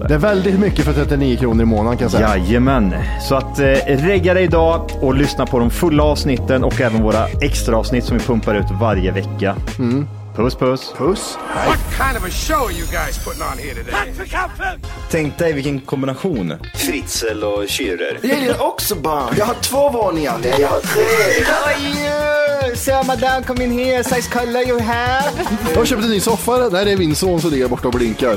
det. Det är väldigt mycket för 39 kronor i månaden kan jag säga. Jajamän. Så att eh, regga dig idag och lyssna på de fulla avsnitten och även våra extra avsnitt som vi pumpar ut varje vecka. Puss puss. Puss. What kind of a show are you guys putting on here today? Tänk dig vilken kombination. Fritzl och Schürrer. Jag gillar också barn. Jag har två våningar. Nej, jag har tre. So madame, come in here. Size color you have. Jag har köpt en ny soffa. Nej, det är min son som ligger borta och blinkar.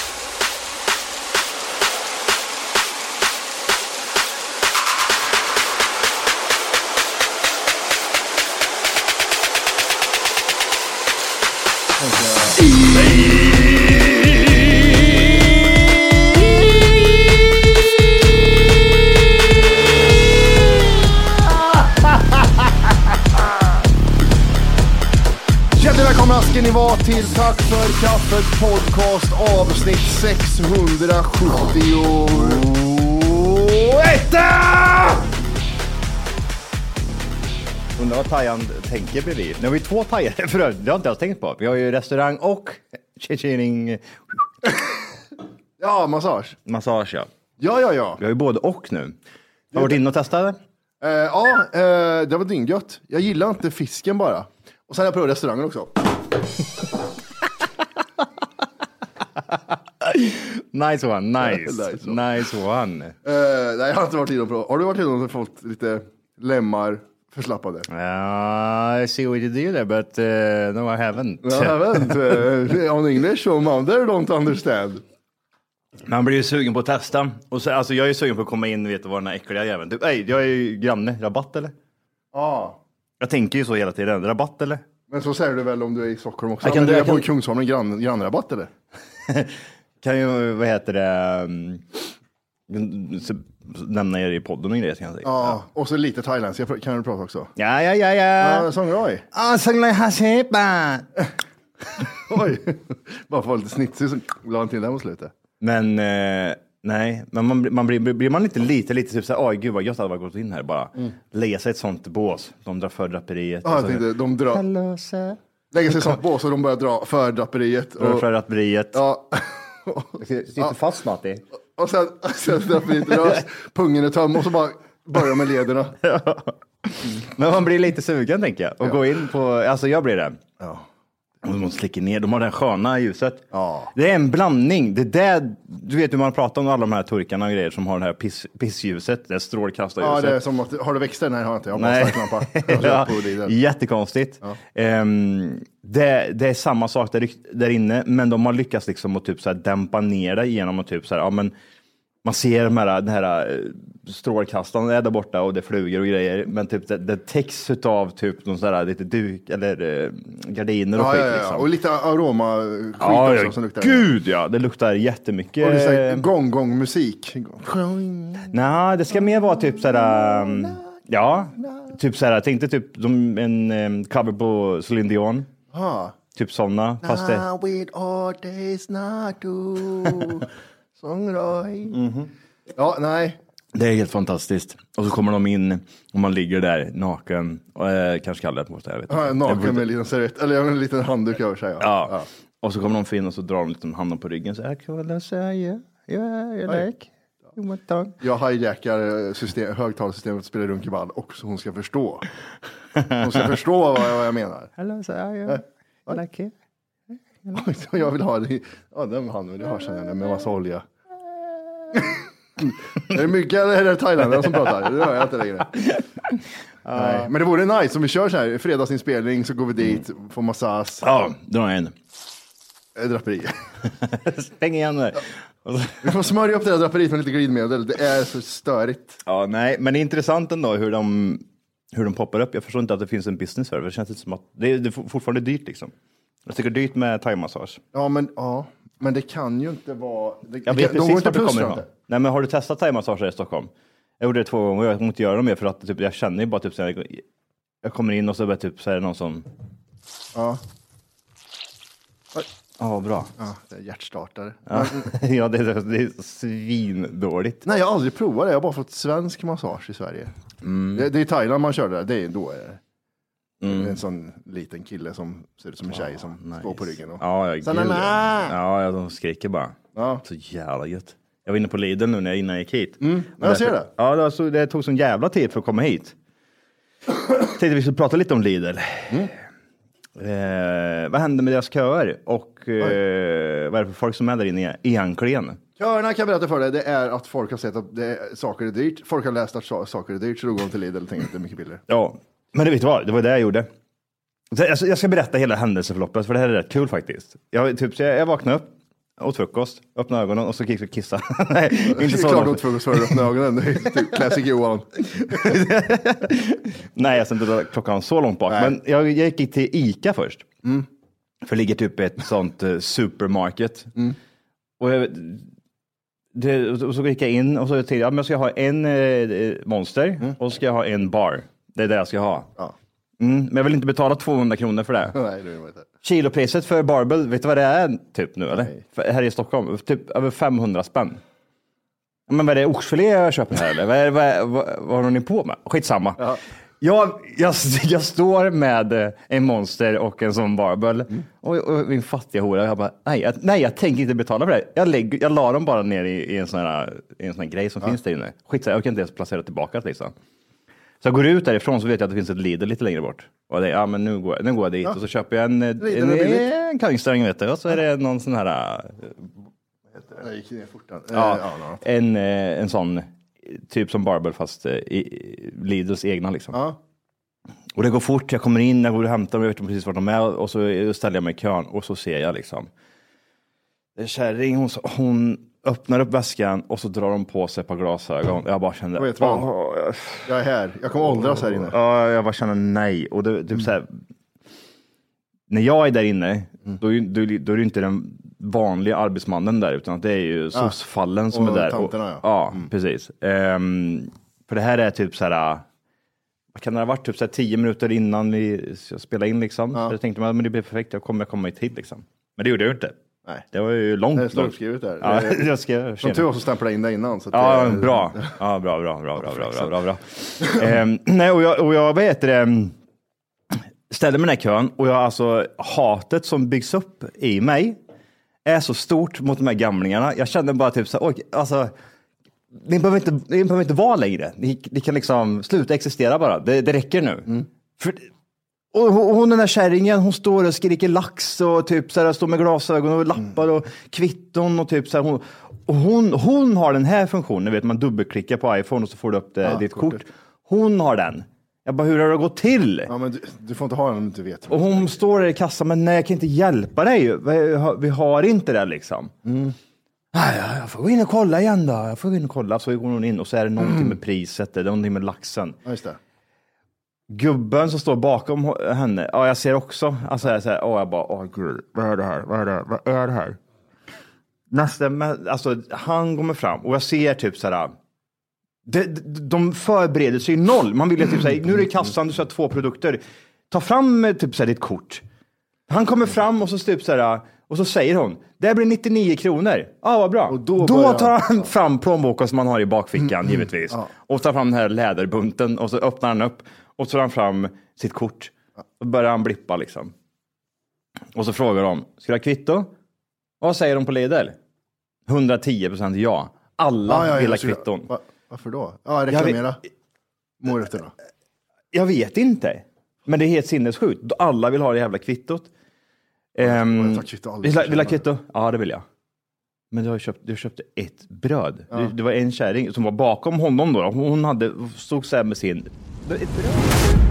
Ska till Tack för kaffet podcast avsnitt 671. Undrar vad Tajan tänker bredvid. Nu har vi två thaiare för övrigt. Det har inte jag tänkt på. Vi har ju restaurang och tjejtjening Ja, massage. massage. Ja. Ja, ja, ja. Vi har ju både och nu. Har du varit inne och testat det? Eh, ja, eh, det var dyngött. Jag gillar inte fisken bara. Och sen har jag provat restaurangen också. Nice one, nice. Nice nice one. Eh, nej, jag har inte varit inne provat. Har du varit inne och fått lite lemmar förslappade? Uh, I see what you do there, but uh, no I haven't. Jag vet inte. On English, so mother don't understand. Man blir ju sugen på att testa. Och så, alltså, jag är ju sugen på att komma in och veta vad den här äckliga jäveln... Du, ej, jag är ju granne. Rabatt eller? Ja. Jag tänker ju så hela tiden. Rabatt eller? Men så säger du väl om du är i Stockholm också? Jag kan- kan, jag du är på kan- Kungsholmen grann, grannrabatt eller? Kan ju, vad heter det, um, nämna er i podden och grejer kan jag säga. Ja, och så lite thailändska kan du prata också. Ja, ja, ja, Ja, ja. Songroj. Ah, Songlai Hasepa. Oj, bara för att vara lite snitsig så la han till den på slutet. Men eh, nej, men man, blir- man blir, blir man inte lite, lite typ såhär, oj gud vad gött det hade varit gått in här bara. Lägga sig i ett sånt bås. De drar för draperiet. Mm. Ja, jag tänkte, de drar, Hello sir. lägger sig i sånt bås och de börjar dra för draperiet. Drar Och, för draperiet. ja, Sitter fast Matti. och sen, sen draperiet dras, pungen är töm och så bara börjar med lederna. Men man blir lite sugen tänker jag. Och gå in på, alltså jag blir det. Ja. Och de släcker ner, de har det här sköna ljuset. Ja. Det är en blandning. Det där, du vet hur man pratar om alla de här turkarna och grejer som har det här piss, pissljuset, det Ja, strålkastarljuset. det är som att, har du växter? Nej, har jag inte. Jag har bara Nej. Jag ja, jättekonstigt. Ehm, det, det är samma sak där, där inne, men de har lyckats liksom att typ så dämpa ner det genom att typ så här, ja men Man ser de här, den här eh, strålkastaren är där borta och det är flugor och grejer. Men typ det, det täcks utav typ någon sån lite duk eller eh, gardiner och Ja, skit ja, ja. liksom. Och lite aromaskit Ja, också ja, som luktar. gud ja, det luktar jättemycket. Och det är gong-gong-musik. Nej, det ska mer vara typ såhär, um, ja, typ såhär, jag tänkte typ som en um, cover på Celine Dion. Ah. Typ sådana, fast det, Sångroj. Mhm. Ja, nej. det är helt fantastiskt. Och så kommer de in och man ligger där naken och eh, kanske kallar på sig, jag vet inte. Ja, naken borde- med en liten servett, eller en liten handduk över sig. Ja. Ja. Och så kommer de in och så drar de lite handen på ryggen. Så här, kan jag säga, ja, jag like. Jag hijackar eh, system, högtalarsystemet och spelar runkeball och så hon ska förstå. Hon ska förstå vad jag, vad jag menar. Hello, ja. Ja. I like it. Och Jag vill ha det. i- Ja, den handen vill jag ha känner jag med massa olja. är det mycket eller är det thailändare som pratar? Det hör jag inte längre. Nej, men det vore nice om vi kör så här fredagsinspelning så går vi dit, får massage, Ja, dra en. eh, draperi. Stäng igen det. Vi får smörja upp det där draperiet med lite glidmedel. Det är så störigt. Ja, nej, men det är intressant ändå hur de, hur de poppar upp. Jag förstår inte att det finns en business för det. Det känns inte som att det är, det är fortfarande dyrt liksom. Jag tycker det är dyrt med thaimassage. Ja, men, ja, men det kan ju inte vara... Det, Jag det, vet kan- de går precis vart det plus kommer ifrån. det. Nej, men har du testat thaimassage i Stockholm? Jag gjorde det två gånger och jag kommer inte göra det mer för att typ, jag känner ju bara typ så här, jag kommer in och så, bara, typ, så är det någon som, Ja, ja bra. ja, det är hjärtstartare. Ja, ja det, är, det är svindåligt. Nej, jag har aldrig provat det. Jag har bara fått svensk massage i Sverige. Mm. Det, det är i Thailand man kör det. det är, då är det. En sån liten kille som ser ut som en tjej som står på ryggen. Och, Ja, ja, Sanana! ja. ja, de skriker bara. Ja. Så jävla gött. Jag var inne på Lidl nu när jag, innan jag gick hit. Mm, ja, jag ser det. Ja, det, var så, det tog sån jävla tid för att komma hit. Tänkte vi skulle prata lite om Lidl. Mm. Eh, vad hände med deras köer och eh, vad är det för folk som är där inne egentligen? Köerna kan jag berätta för dig, det är att folk har sett att det, saker är dyrt. Folk har läst att sa- saker är dyrt, så då går de till Lidl och tänker att det är mycket billigare. Ja, men det vet du vad? Det var det jag gjorde. Så jag, jag ska berätta hela händelseförloppet, för det här är rätt kul faktiskt. Jag, typ, så jag, jag vaknade upp, åt frukost, öppnade ögonen och så gick jag och kissade. Nej, inte så. klart åt frukost för att öppna ögonen. Det är typ classic Johan. Nej, jag ska inte dra klockan så långt bak. Nej. Men jag, jag gick till Ica först. För det ligger typ ett sånt uh, supermarket. Och, jag, det, och så gick jag in och så tänkte jag, ja, men jag ska ha en eh, monster och så ska jag ha en bar. Det är det jag ska ha. Ja. Mm, men jag vill inte betala 200 kronor för det. Nej, det inte. Kilopriset för barbell, vet du vad det är typ nu eller? Nej. För, här i Stockholm, typ över 500 spänn. Men vad är det, oxfilé jag köper här eller? Vad, är, vad, vad, vad håller ni på med? Skitsamma. Ja. Jag, jag, jag står med eh, en monster och en sån barbell Mm. och, och min fattiga hora, jag bara, nej jag, nej, jag tänker inte betala för det. Jag, lägger, jag la dem bara ner i, i en sån här, i en sån här grej som finns där inne. Skitsamma, jag kan inte ens placera tillbaka det liksom. Så jag går ut därifrån så vet jag att det finns ett Lidl lite längre bort. Och det, ja, men nu går, jag- nu går jag dit och så köper jag en, Lidl en, är billigt. en kangsträng vet du. Och så är det någon sån här, eh, Jag gick ner fortare. ja, Eh, ja, ja. en, eh, en sån, eh, typ som barbell fast eh, i Lidls egna liksom. Ja. Och det går fort, jag kommer in, jag går och hämtar dem, jag vet precis vart de är och så ställer jag mig i kön och så ser jag liksom. Är kärring, hon, hon öppnar upp väskan och så drar de på sig ett par glasögon. Jag bara kände, Vad heter han? "Åh, jag- Jag är här. Jag kommer åldras här inne. Ja, jag bara känner nej. Och det, typ så här, när jag är där inne, då, är, ju- då, är- då är det inte den vanliga arbetsmannen där, utan att det är ju soc-fallen som och är där. tanterna, ja. ja, precis. Ehm, för det här är typ så här, vad kan det ha varit, typ så här tio minuter innan vi ska spela in liksom. Så jag tänkte, men det blir perfekt, jag kommer komma i tid liksom. Men det gjorde jag inte. Nej. Det var ju långt. Det står uppskrivet där. Ja, jag skrev Som tur var så stämplade jag in det innan. Så att Ja, det, bra. Ja, bra, bra, bra, bra, bra, bra, bra, bra. Ehm, nej, och jag, och jag vad heter det, ställer mig i den här kön och jag alltså hatet som byggs upp i mig är så stort mot de här gamlingarna. Jag kände bara typ så här, oj, alltså, ni behöver inte, ni behöver inte vara längre. Ni, ni kan liksom sluta existera bara. Det, det räcker nu. För, och hon den där kärringen, hon står och skriker lax och typ så här, står med glasögon och lappar och kvitton och typ så här. Hon, och hon, hon har den här funktionen, vet man dubbelklickar på iPhone och så får du upp det, ditt kortet. kort. Hon har den. Jag bara, hur har det gått till? Ja, men du, du får inte ha den om du inte vet. Och hon står där i kassan, men nej, jag kan inte hjälpa dig. Vi har, inte det liksom. "Nej, ja, jag får gå in och kolla igen då. Jag får gå in och kolla. Så går hon in och så är det någonting med priset, det är någonting med laxen. Ja, just det. Gubben som står bakom henne, ja jag ser också, alltså jag säger, åh jag bara, åh gud, vad är det här, vad är det här, vad är det här? Nästa, men, alltså han kommer fram och jag ser typ så här, de, de, de förbereder sig noll. Man vill ju typ säga, nu är det i kassan, du ska ha två produkter. Ta fram eh, typ så här, ditt kort. Han kommer fram och så typ så här, och så säger hon, det blir 99 kronor. Ja, ah, vad bra. Och då då tar han fram plånboken som han har i bakfickan givetvis. Och tar fram den här läderbunten och så öppnar han upp och så tar han fram sitt kort. Och börjar han blippa liksom. Och så frågar de, ska du ha kvitto? Vad säger de på Lidl? 110 procent ja. Alla Ja, ja, vill ha skulle- kvitton. Va, varför då? Ja, reklamera. Morötterna. Jag vet inte. Men det är helt sinnessjukt. Alla vill ha det jävla kvittot. Um, jag tar kvitto vill, ha- vill ha kvitto? Ja, det vill jag. Men du, har köpt, du köpte ett bröd. Det, det var en kärring som var bakom honom då. Hon hade, stod så här med sin... Ett bra...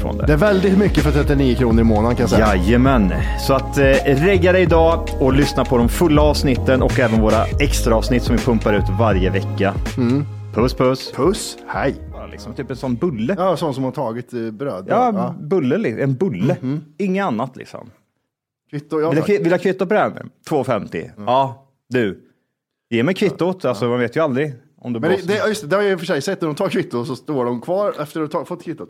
ifrån det. Det är väldigt mycket för 39 kronor i månaden kan jag säga. Jajamän, så att eh, regga dig idag och lyssna på de fulla avsnitten och även våra extra avsnitt som vi pumpar ut varje vecka. Puss puss! Puss, hej. Bara liksom typ en sån bulle. Ja, sån som har tagit eh, bröd. Ja, bulle, li- en bulle. Inget annat liksom. Kvitto, ja Vill du, vill ha kvitto på den? 2,50. Ja, du. Ge mig kvittot, alltså man vet ju aldrig om du Men det, det, ja, just det, det har jag i och för sig sett när de tar kvitto så står de kvar efter att ha fått kvittot.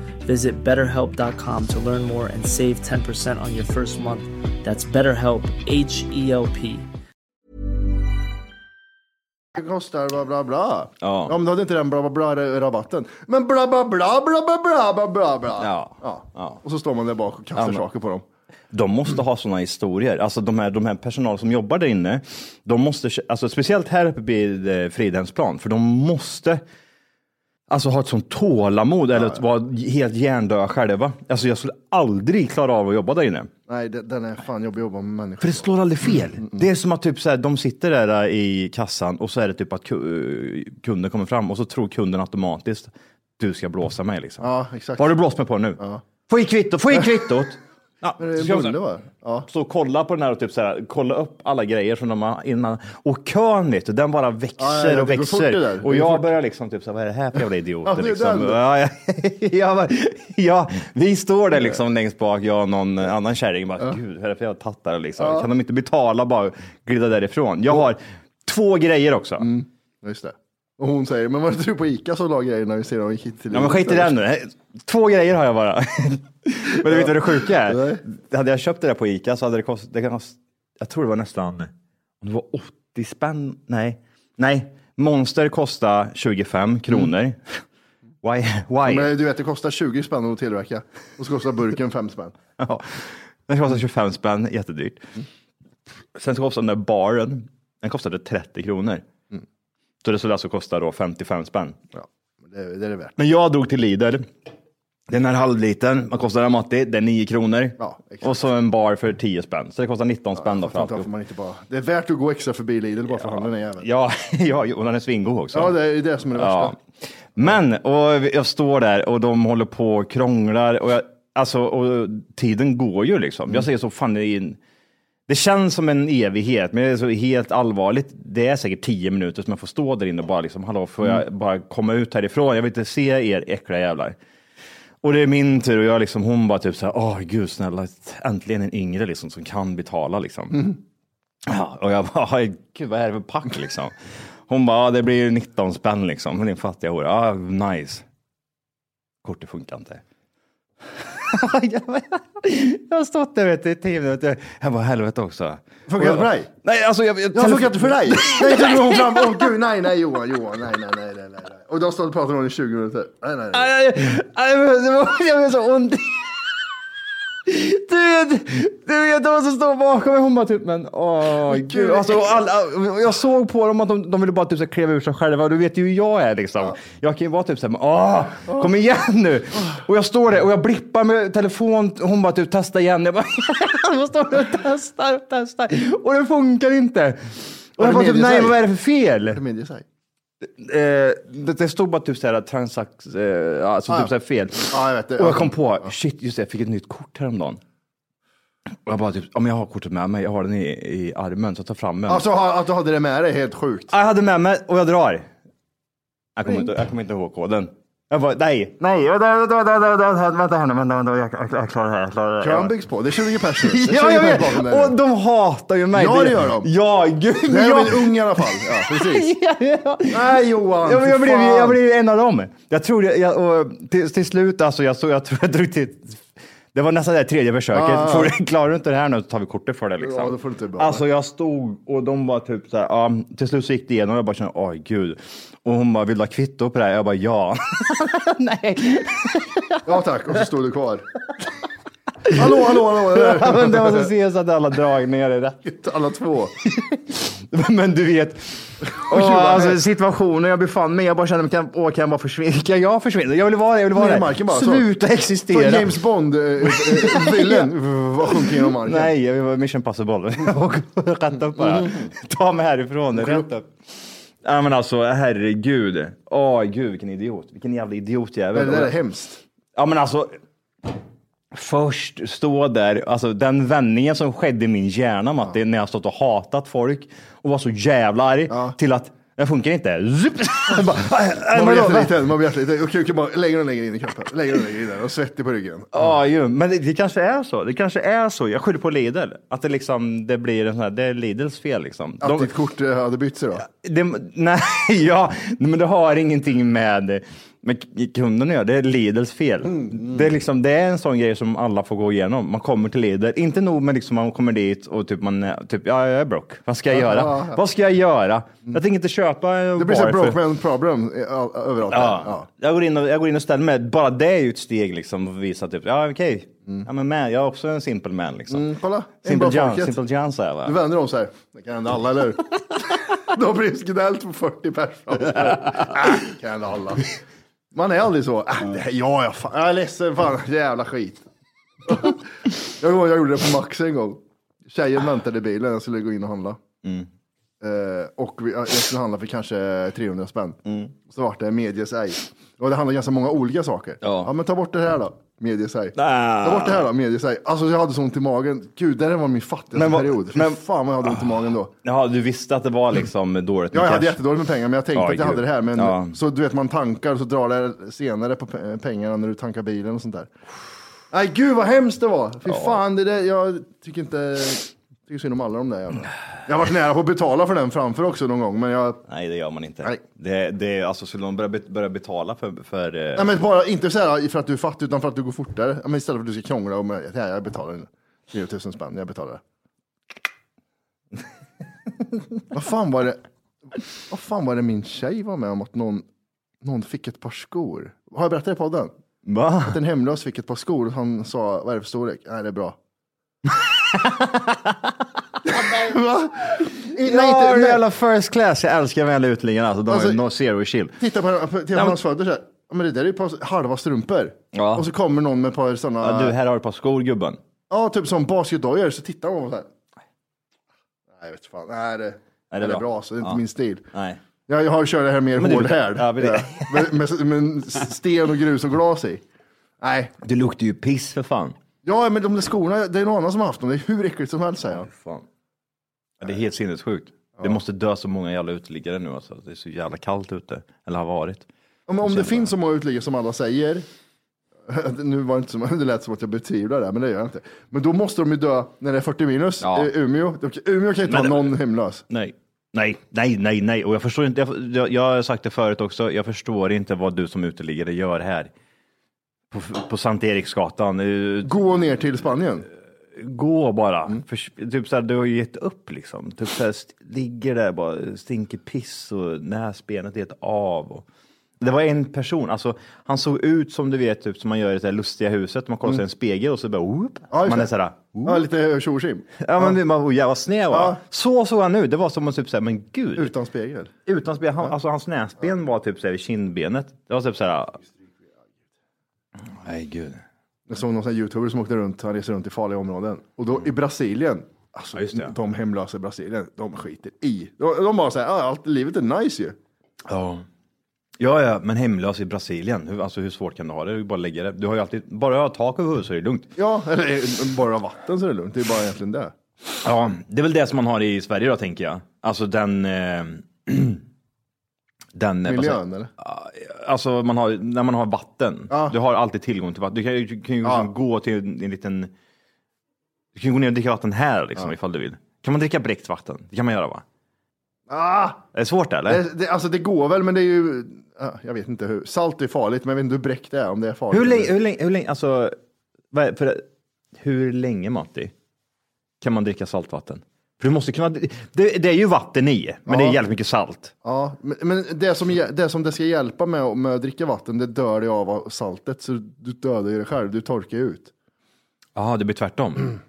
Visit betterhelp.com to learn more and save 10% on your first month. That's BetterHelp, H E L P. Det kostar bla bla bla. Ja. men då hade inte den bla bla bla rabatten. Men bla bla bla bla bla bla bla bla bla. Ja. ja. Ja. Och så står man där bak och kastar Ja, saker på dem. De måste ha sådana historier. Alltså de här, de här personal som jobbar där inne, de måste, alltså speciellt här uppe vid eh, Fridhemsplan, för de måste alltså ha ett sånt tålamod eller att vara helt hjärndöda själva. Alltså jag skulle aldrig klara av att jobba där inne. Nej, det, den är fan jobbig att jobba med människor. För det slår aldrig fel. Det är som att typ så här, de sitter där i kassan och så är det typ att ku- kunden kommer fram och så tror kunden automatiskt du ska blåsa mig liksom. Ja, exakt. Vad har du blåst mig på nu? Få i kvittot, få i kvittot! Ja, bulle va? Ja. så kolla på den här och typ så här, kolla upp alla grejer som de har innan. Och kön vet du, den bara växer Ja, ja, och fort det växer. och jag fort. börjar liksom typ så här, vad är det här för jävla idioter? Ja, liksom. ja, ja, ja, ja, vi står där liksom längst bak, jag och någon annan kärring bara, gud, vad är det för jävla tattare liksom? Kan de inte betala bara glida därifrån? Jag har två grejer också. Mm. Just det. Och hon säger, men var det du på Ica som la grejerna vi ser dem gick hit till Ja men skit i den nu. Två grejer har jag bara. men du vet vad det sjuka är? Nej. Hade jag köpt det där på Ica så hade det kostat, det kost- jag tror det var nästan, om det var 80 spänn, nej, nej, Monster kostar 25 kronor. Why? Why? Men du vet, det kostar 20 spänn att tillverka. Och så kostar burken 5 spänn. Ja, den kostar 25 spänn, jättedyrt. Sen så kostade den där baren, den kostade 30 kronor. Så det skulle alltså kosta då 55 spänn. Ja, det, det är det värt. Men jag drog till Lidl. Den här halvliten, vad kostar den Matti? Det är 9 kronor. Ja, exakt. och så en bar för 10 spänn. Så det kostar 19 spänn då för allt. man inte bara... Det är värt att gå extra förbi Lidl bara för handla den jäveln. Ja, ja, och den är svingod också. Ja, det är det som är det Ja. värsta. Men, och jag står där och de håller på och krånglar och, jag, alltså, och tiden går ju liksom. Jag säger så, fan det är en, det känns som en evighet, men det är så helt allvarligt. Det är säkert tio minuter som jag får stå där inne och bara liksom, hallå, får jag bara komma ut härifrån? Jag vill inte se er äckliga jävlar. Och det är min tur och jag liksom, hon bara typ så här, åh gud snälla, äntligen en yngre liksom som kan betala liksom. Ja, och jag bara, "Aj, gud vad är det för pack liksom? Hon bara, "Ja, det blir 19 spänn liksom, din fattiga hora. Ja, nice. Kortet funkar inte. jag har stått där vet du, i tio minuter. Jag bara, helvete också. Funkar det för dig? Nej, alltså jag... jag Ja, funkar inte för dig? Nej, tog hon fram, åh gud, nej, nej, Johan, Johan, nej, nej, nej, nej, nej. Och du har stått och pratat med honom i 20 minuter. Nej, nej, nej. Aj, men det var, jag så ont. Du vet, du vet de som står bakom mig, hon bara typ, men åh gud. Alltså, och alla, jag såg på dem att de, de ville bara typ så kliva ur sig själva och du vet ju hur jag är liksom. Jag kan ju vara typ så här, men, åh, kom igen nu. Och jag står där och jag blippar med telefon, hon bara typ testa igen. Jag bara, jag står där och testar och testar och det funkar inte. Och jag bara typ, nej, vad är det för fel? Det det, det stod bara typ såhär transaks, eh, alltså Ah, typ såhär fel. Ja, jag vet det. Och jag kom på, shit just det, jag fick ett nytt kort häromdagen. Och jag bara typ, om jag har kortet med mig, jag har den i, i armen, så ta fram den. Alltså ha- att du hade det med dig helt sjukt. jag hade med mig och jag drar. Jag kommer inte, jag kommer inte ihåg koden. Jag bara, nej, nej, vänta, vänta, vänta, vänta, vänta, vänta, nu, vänta, vänta, jag, jag, jag klarar det här, jag klarar det här. Kön byggs på. Det är 20 personer. Det är 20 Ja, jag vet! Och de hatar ju mig. Ja, det gör de. Ja, gud. Det här är jag- en ung i alla fall. Ja, precis. Ja, ja. Nej Johan, jag, fy blev, jag blev en av dem. Jag tror jag, jag, och till, till slut, alltså, jag, så, jag tror jag drog till, det var nästan det tredje försöket. Ah. Får Klarar du inte det här nu så tar vi kortet för det. Liksom. Ja, då får du bra. Alltså jag stod och de var typ så här, ja, till slut så gick det igenom och jag bara kände, oj gud. Och hon bara, vill du ha kvitto på det här? Jag bara, ja. Nej. Ja tack, och så stod du kvar. hallå, hallå, hallå. det Ja, men det var så ses att alla dragningar är rätt. Alla två. Men du vet, åh, alltså, hemskt. situationen jag befann mig jag bara kände, kan, åh, kan jag bara försvinna? Kan jag försvinna? Jag vill vara där, jag vill vara där. bara, så. Sluta Från existera. James Bond, eh, eh, villen, vad sjunker genom marken. Nej, jag vara mission possible. Rätt upp bara. Ta mig härifrån, rätt upp. Ja men alltså herregud. Åh gud vilken idiot. Vilken jävla idiotjävel. Det där är hemskt. Ja men alltså. Först stå där, alltså den vändningen som skedde i min hjärna Matti, när jag stått och hatat folk och var så jävla arg till att det funkar inte. Zup! Bara, Man blir jätteliten, man blir jätteliten. Och kuken bara längre och längre in i kroppen. Längre och längre in där och svettig på ryggen. Ja, ju, men det, det kanske är så. Det kanske är så. Jag skyller på Lidl. Att det liksom, det blir en sån här, det är Lidls fel liksom. Att ditt kort eh, hade bytt sig då? det, nej, ja, men det har ingenting med, med k- kunden göra. Det är Lidls fel. Mm, Det, är liksom, det är en sån grej som alla får gå igenom. Man kommer till Lidl, inte nog med liksom man kommer dit och typ man typ, ja, jag är broke. Vad ska jag Ja, göra? ja, ja. Vad ska jag göra? Jag tänker inte köpa en Det blir så broke man problem eh, all- överallt. Ja. Ja. Jag, går in och, jag går in och ställer mig. Bara det är ju ett steg liksom att visa typ, ja okej, Mm. ja, men man, jag är också en simple man liksom. kolla, en simple John, simple John sa jag? Du vänder om så här. Det kan hända alla, eller hur? Då blir det gnällt på 40 pers framför. äh, det kan alla. Man är aldrig så. Äh, det här, ja, jag, fan, jag är ledsen, fan, jävla skit. jag, jag gjorde det på Max en gång. Tjejen väntade i bilen, jag skulle gå in och handla. Eh, och vi, jag skulle handla för kanske 300 spänn. Så vart det medias ej. Och det handlar ganska många olika saker. Ja. men ta bort det här då. Ej. Ah. Ta bort det här då. Medias ej. Alltså jag hade så ont i magen. Gud, det där var min fattigaste Men period. Fy men- fan vad jag hade ont i magen då. Ja, du visste att det var liksom dåligt med Ja, jag hade cash. jättedåligt med pengar, men jag tänkte Ja, att jag gud. hade det här. Men Ja. så du vet, man tankar och så drar det senare på pe- pengarna när du tankar bilen och sånt där. Nej, gud vad hemskt det var. Fy fan, det där, jag tycker inte, tycker synd om alla de där jävla. Jag har varit nära på att betala för den framför också någon gång, men jag, Nej, det gör man inte. Nej. Det, det, är- alltså, skulle de börja, bet- börja betala för... för eh, nej men bara inte så här för att du är fattig, utan för att du går fortare. Men istället för att du ska krångla och med, ja, jag betalar 4 000 spänn, jag betalar vad fan var det, vad fan var det min tjej var med om att någon, någon fick ett par skor? Har jag berättat det i podden? Va? Att en hemlös fick ett par skor och han sa, vad är det för storlek? Nej, det är bra. Va? I, nej, Ja, inte, nej. jävla first class. Jag älskar väl utlingarna. Alltså, de Alltså- är no zero chill. Titta på, på, titta på hans fötter så här. Ja, men det där är ju ett par halva strumpor. Ja. Och så kommer någon med ett par sådana, Ja, ja, du, här har du ett par skor gubben. typ som basketdojor, så tittar man på så här. Nej, jag vet fan. Nej, det, nej, det är bra, så det är inte Ja. min stil. Nej. Ja, jag har kört det här mer Men hårdhärd. Ja, men det- med, med, med sten och grus och glas i. Nej. Det luktar ju piss för fan. Ja, men de där skorna, det är någon annan som har haft dem. Det är hur äckligt som helst säger jag. fan. Ja, Det är helt sinnessjukt. Det måste dö så många jävla uteliggare nu alltså. Det är så jävla kallt ute. Eller har varit. Om, om det finns så många uteliggare som alla säger, nu var det inte som, det lät som att jag betvivlar det, men det gör jag inte. Men då måste de ju dö när det är 40 minus Ja. i Umeå. Umeå kan ju inte ha någon hemlös. Nej. Nej, nej, nej, nej. Och jag förstår inte, jag, jag, jag har sagt det förut också, jag förstår inte vad du som uteliggare gör här. På, på Sankt Eriksgatan. Eh, Gå ner till Spanien. Gå bara. För, typ så här, du har ju gett upp liksom. Typ så här, st- ligger där bara, stinker piss och näsbenet är helt av. Och... Det var en person, alltså han såg ut som du vet, typ som man gör i det här lustiga huset. Man kollar sig i en spegel och så bara, whoop. Ja, man är sådär, Ja, lite tjo och tjim. Ja, men man var jävla snäv va? Ja. Så såg han ut. Det var som att typ säga, men gud. Utan spegel. Utan spel. Han, alltså hans näsben var typ såhär vid kindbenet. Det var typ såhär. Nej gud. Jag såg någon sån här youtuber som åkte runt, han reser runt i farliga områden. Och då i Brasilien, alltså Ja, just det. de hemlösa i Brasilien, de skiter i. De, de bara säger, ja, allt, livet är nice ju. Ja. Ja, ja, men hemlös i Brasilien. Hur, alltså hur svårt kan du ha det? Du bara lägga det. Du har ju alltid, bara jag har tak över huvudet så är det lugnt. Ja, eller bara vatten så är det lugnt. Det är bara egentligen det. Ja, det är väl det som man har i Sverige då tänker jag. Alltså den... Eh, den Miljön eller? Alltså man har, när man har vatten. Ja. Du har alltid tillgång till vatten. Du kan du kan ju Ja. liksom gå till en, en liten... Du kan gå ner och dricka vatten här liksom ifall du vill. Kan man dricka bräckt vatten? Det kan man göra va? Ah, Är det svårt eller? det, det, alltså det går väl, men det är ju, ja, jag vet inte hur. Salt är farligt, men jag vet inte hur bräckt det är, om det är farligt. Hur länge, hur länge, hur länge, alltså, för, hur länge Matti kan man dricka saltvatten? För du måste kunna, det, det är ju vatten i, men det är Ja. jävligt mycket salt. Ja, men, men det, som, det som det ska hjälpa med, med att dricka vatten, det dör det av av saltet, så du dödar ju dig själv, du torkar ju ut. Ja, det blir tvärtom.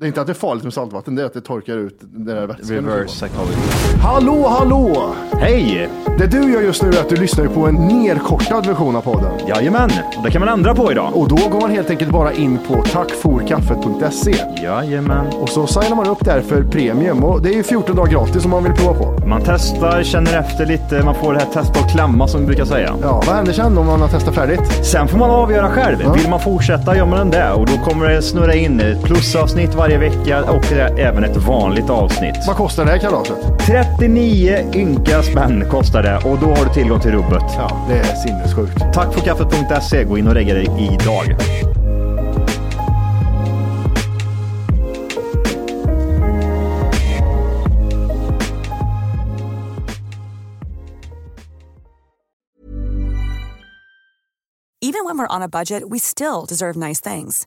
Det är inte att det är farligt med saltvatten, det är att det torkar ut den där vätskan. Reverse psychology. Hallå, hallå! Hej! Det du gör just nu är att du lyssnar på en nerkortad version av podden. Jajamän, det kan man ändra på idag. Och då går man helt enkelt bara in på tackforkaffet.se Jajamän. och så signar man upp där för premium och det är ju 14 dagar gratis om man vill prova på. Man testar, känner efter lite, man får det här testa och klämma som vi brukar säga. Ja, vad händer sen om man har testat färdigt? Sen får man avgöra själv. Vill man fortsätta gör man den där och då kommer det snurra in ett plusavsnitt varje vecka och det är även ett vanligt avsnitt. Vad kostar det här kalaset? 39 ynka spänn kostar det och då har du tillgång till rubbet. Ja, det är sinnessjukt. Tack för kaffet.se. Gå in och regga dig idag. Even when we're on a budget, we still deserve nice things.